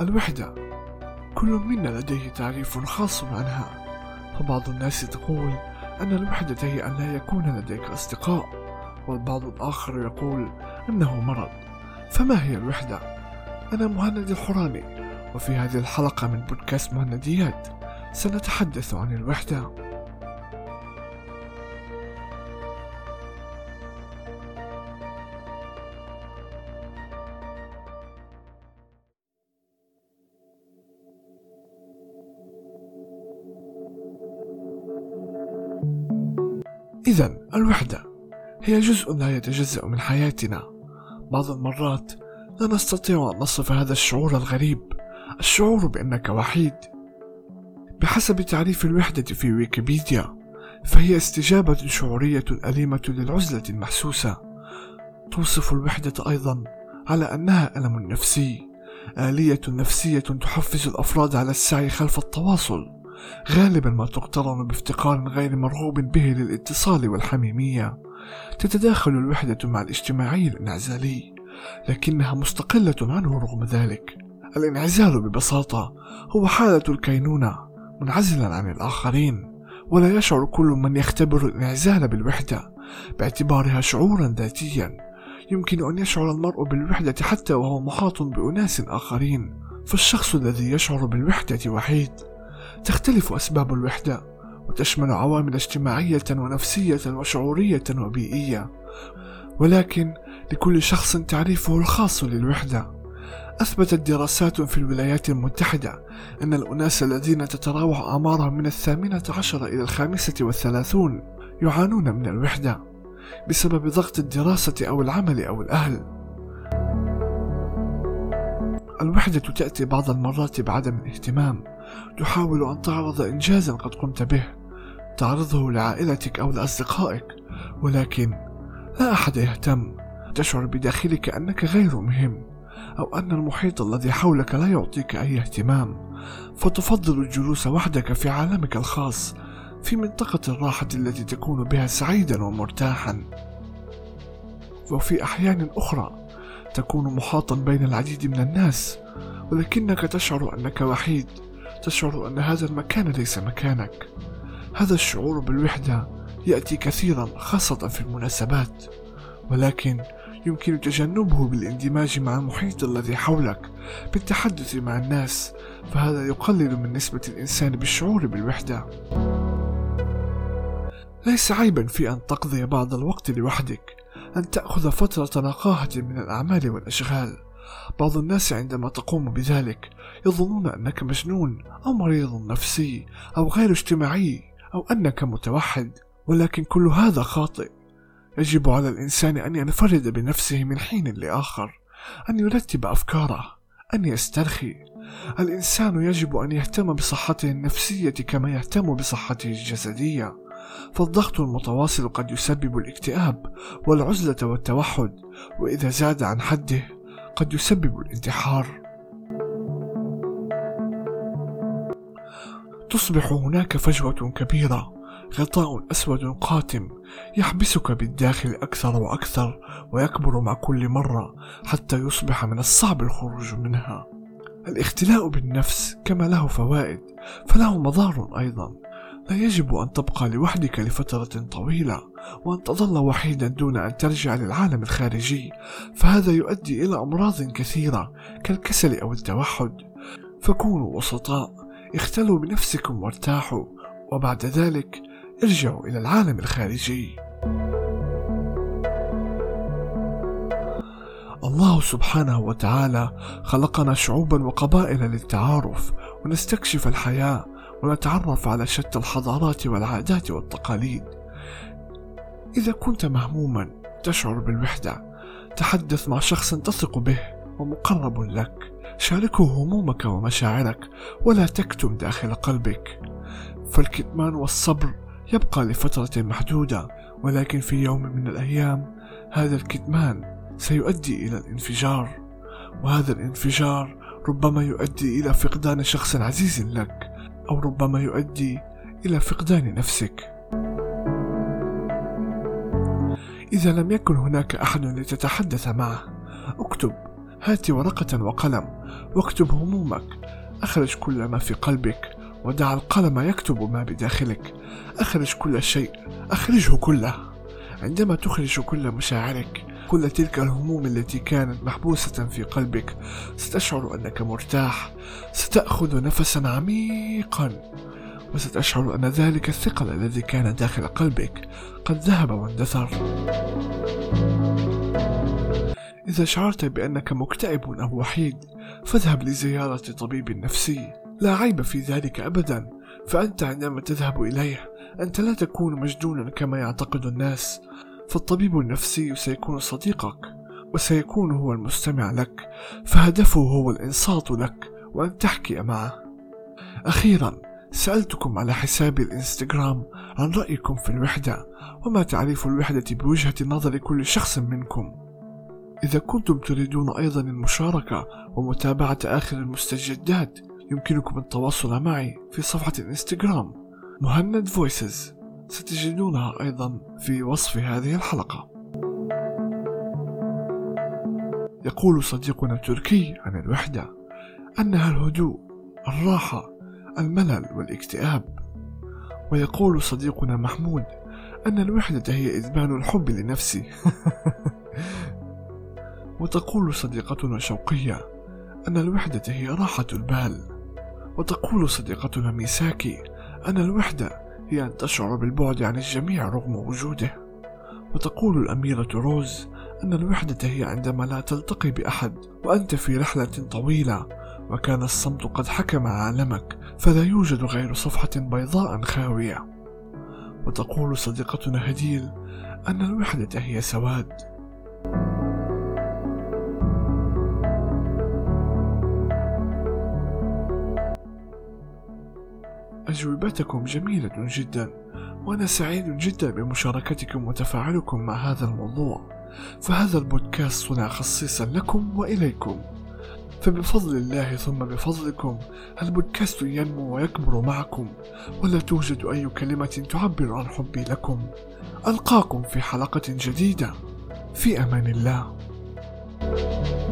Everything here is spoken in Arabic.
الوحدة. كل منا لديه تعريف خاص عنها. فبعض الناس تقول أن الوحدة هي أن لا يكون لديك أصدقاء والبعض الآخر يقول أنه مرض. فما هي الوحدة؟ أنا مهند الحراني وفي هذه الحلقة من بودكاست مهنديات سنتحدث عن الوحدة. إذا الوحدة هي جزء لا يتجزأ من حياتنا. بعض المرات لا نستطيع أن نصف هذا الشعور الغريب الشعور بأنك وحيد. بحسب تعريف الوحدة في ويكيبيديا فهي استجابة شعورية أليمة للعزلة المحسوسة. توصف الوحدة أيضا على أنها ألم نفسي آلية نفسية تحفز الأفراد على السعي خلف التواصل. غالبا ما تقترن بافتقار غير مرغوب به للاتصال والحميمية. تتداخل الوحدة مع الاجتماعي الانعزالي لكنها مستقلة عنه رغم ذلك. الانعزال ببساطة هو حالة الكينونة منعزلا عن الآخرين ولا يشعر كل من يختبر الانعزال بالوحدة باعتبارها شعورا ذاتيا. يمكن أن يشعر المرء بالوحدة حتى وهو محاط بأناس آخرين فالشخص الذي يشعر بالوحدة وحيد. تختلف أسباب الوحدة وتشمل عوامل اجتماعية ونفسية وشعورية وبيئية. ولكن لكل شخص تعريفه الخاص للوحدة. أثبتت دراسات في الولايات المتحدة أن الأناس الذين تتراوح أعمارهم من الثامنة عشر إلى الخامسة والثلاثون يعانون من الوحدة بسبب ضغط الدراسة أو العمل أو الأهل. الوحدة تأتي بعض المرات بعدم الاهتمام. تحاول أن تعرض إنجازا قد قمت به. تعرضه لعائلتك أو لأصدقائك. ولكن لا أحد يهتم. تشعر بداخلك أنك غير مهم أو أن المحيط الذي حولك لا يعطيك أي اهتمام. فتفضل الجلوس وحدك في عالمك الخاص في منطقة الراحة التي تكون بها سعيدا ومرتاحا. وفي أحيان أخرى تكون محاطا بين العديد من الناس ولكنك تشعر أنك وحيد. تشعر أن هذا المكان ليس مكانك. هذا الشعور بالوحدة يأتي كثيرا خاصة في المناسبات. ولكن يمكن تجنبه بالاندماج مع المحيط الذي حولك بالتحدث مع الناس. فهذا يقلل من نسبة الإنسان بالشعور بالوحدة. ليس عيبا في أن تقضي بعض الوقت لوحدك أن تأخذ فترة نقاهة من الأعمال والأشغال. بعض الناس عندما تقوم بذلك يظنون أنك مجنون أو مريض نفسي أو غير اجتماعي أو أنك متوحد ولكن كل هذا خاطئ. يجب على الإنسان أن ينفرد بنفسه من حين لآخر أن يرتب أفكاره أن يسترخي. الإنسان يجب أن يهتم بصحته النفسية كما يهتم بصحته الجسدية. فالضغط المتواصل قد يسبب الاكتئاب والعزلة والتوحد وإذا زاد عن حده قد يسبب الانتحار. تصبح هناك فجوة كبيرة غطاء أسود قاتم يحبسك بالداخل أكثر وأكثر ويكبر مع كل مرة حتى يصبح من الصعب الخروج منها. الاختلاء بالنفس كما له فوائد فله مضار أيضا. لا يجب أن تبقى لوحدك لفترة طويلة. وأن تظل وحيدا دون أن ترجع للعالم الخارجي. فهذا يؤدي إلى أمراض كثيرة كالكسل أو التوحد. فكونوا وسطاء اختلوا بنفسكم وارتاحوا. وبعد ذلك ارجعوا إلى العالم الخارجي. الله سبحانه وتعالى خلقنا شعوبا وقبائل للتعارف ونستكشف الحياة ونتعرف على شتى الحضارات والعادات والتقاليد. إذا كنت مهموما تشعر بالوحدة تحدث مع شخص تثق به ومقرب لك شاركه همومك ومشاعرك ولا تكتم داخل قلبك. فالكتمان والصبر يبقى لفترة محدودة ولكن في يوم من الأيام هذا الكتمان سيؤدي إلى الانفجار. وهذا الانفجار ربما يؤدي إلى فقدان شخص عزيز لك أو ربما يؤدي إلى فقدان نفسك. إذا لم يكن هناك أحد لتتحدث معه. اكتب. هات ورقة وقلم. واكتب همومك. أخرج كل ما في قلبك. ودع القلم يكتب ما بداخلك. أخرج كل شيء. أخرجه كله. عندما تخرج كل مشاعرك كل تلك الهموم التي كانت محبوسة في قلبك ستشعر أنك مرتاح. ستأخذ نفسا عميقا. وستشعر أن ذلك الثقل الذي كان داخل قلبك قد ذهب واندثر. إذا شعرت بأنك مكتئب أو وحيد فاذهب لزيارة طبيب نفسي. لا عيب في ذلك أبدا فأنت عندما تذهب إليه أنت لا تكون مجنونا كما يعتقد الناس. فالطبيب النفسي سيكون صديقك وسيكون هو المستمع لك فهدفه هو الإنصات لك وأن تحكي معه. أخيرا سألتكم على حساب الإنستغرام عن رأيكم في الوحدة وما تعريف الوحدة بوجهة نظر كل شخص منكم. إذا كنتم تريدون أيضا المشاركة ومتابعة آخر المستجدات يمكنكم التواصل معي في صفحة الإنستغرام مهند فويسز. ستجدونها أيضا في وصف هذه الحلقة. يقول صديقنا التركي عن الوحدة أنها الهدوء الراحة الملل والاكتئاب. ويقول صديقنا محمود أن الوحدة هي إدمان الحب لنفسي. وتقول صديقتنا شوقية أن الوحدة هي راحة البال. وتقول صديقتنا ميساكي أن الوحدة هي أن تشعر بالبعد عن الجميع رغم وجوده. وتقول الأميرة روز أن الوحدة هي عندما لا تلتقي بأحد وأنت في رحلة طويلة وكان الصمت قد حكم عالمك فلا يوجد غير صفحة بيضاء خاوية. وتقول صديقتنا هديل أن الوحدة هي سواد. أجوبتكم جميلة جدا وأنا سعيد جدا بمشاركتكم وتفاعلكم مع هذا الموضوع. فهذا البودكاست صنع خصيصا لكم وإليكم. فبفضل الله ثم بفضلكم. البودكاست ينمو ويكبر معكم ولا توجد أي كلمة تعبر عن حبي لكم. ألقاكم في حلقة جديدة. في أمان الله. thank you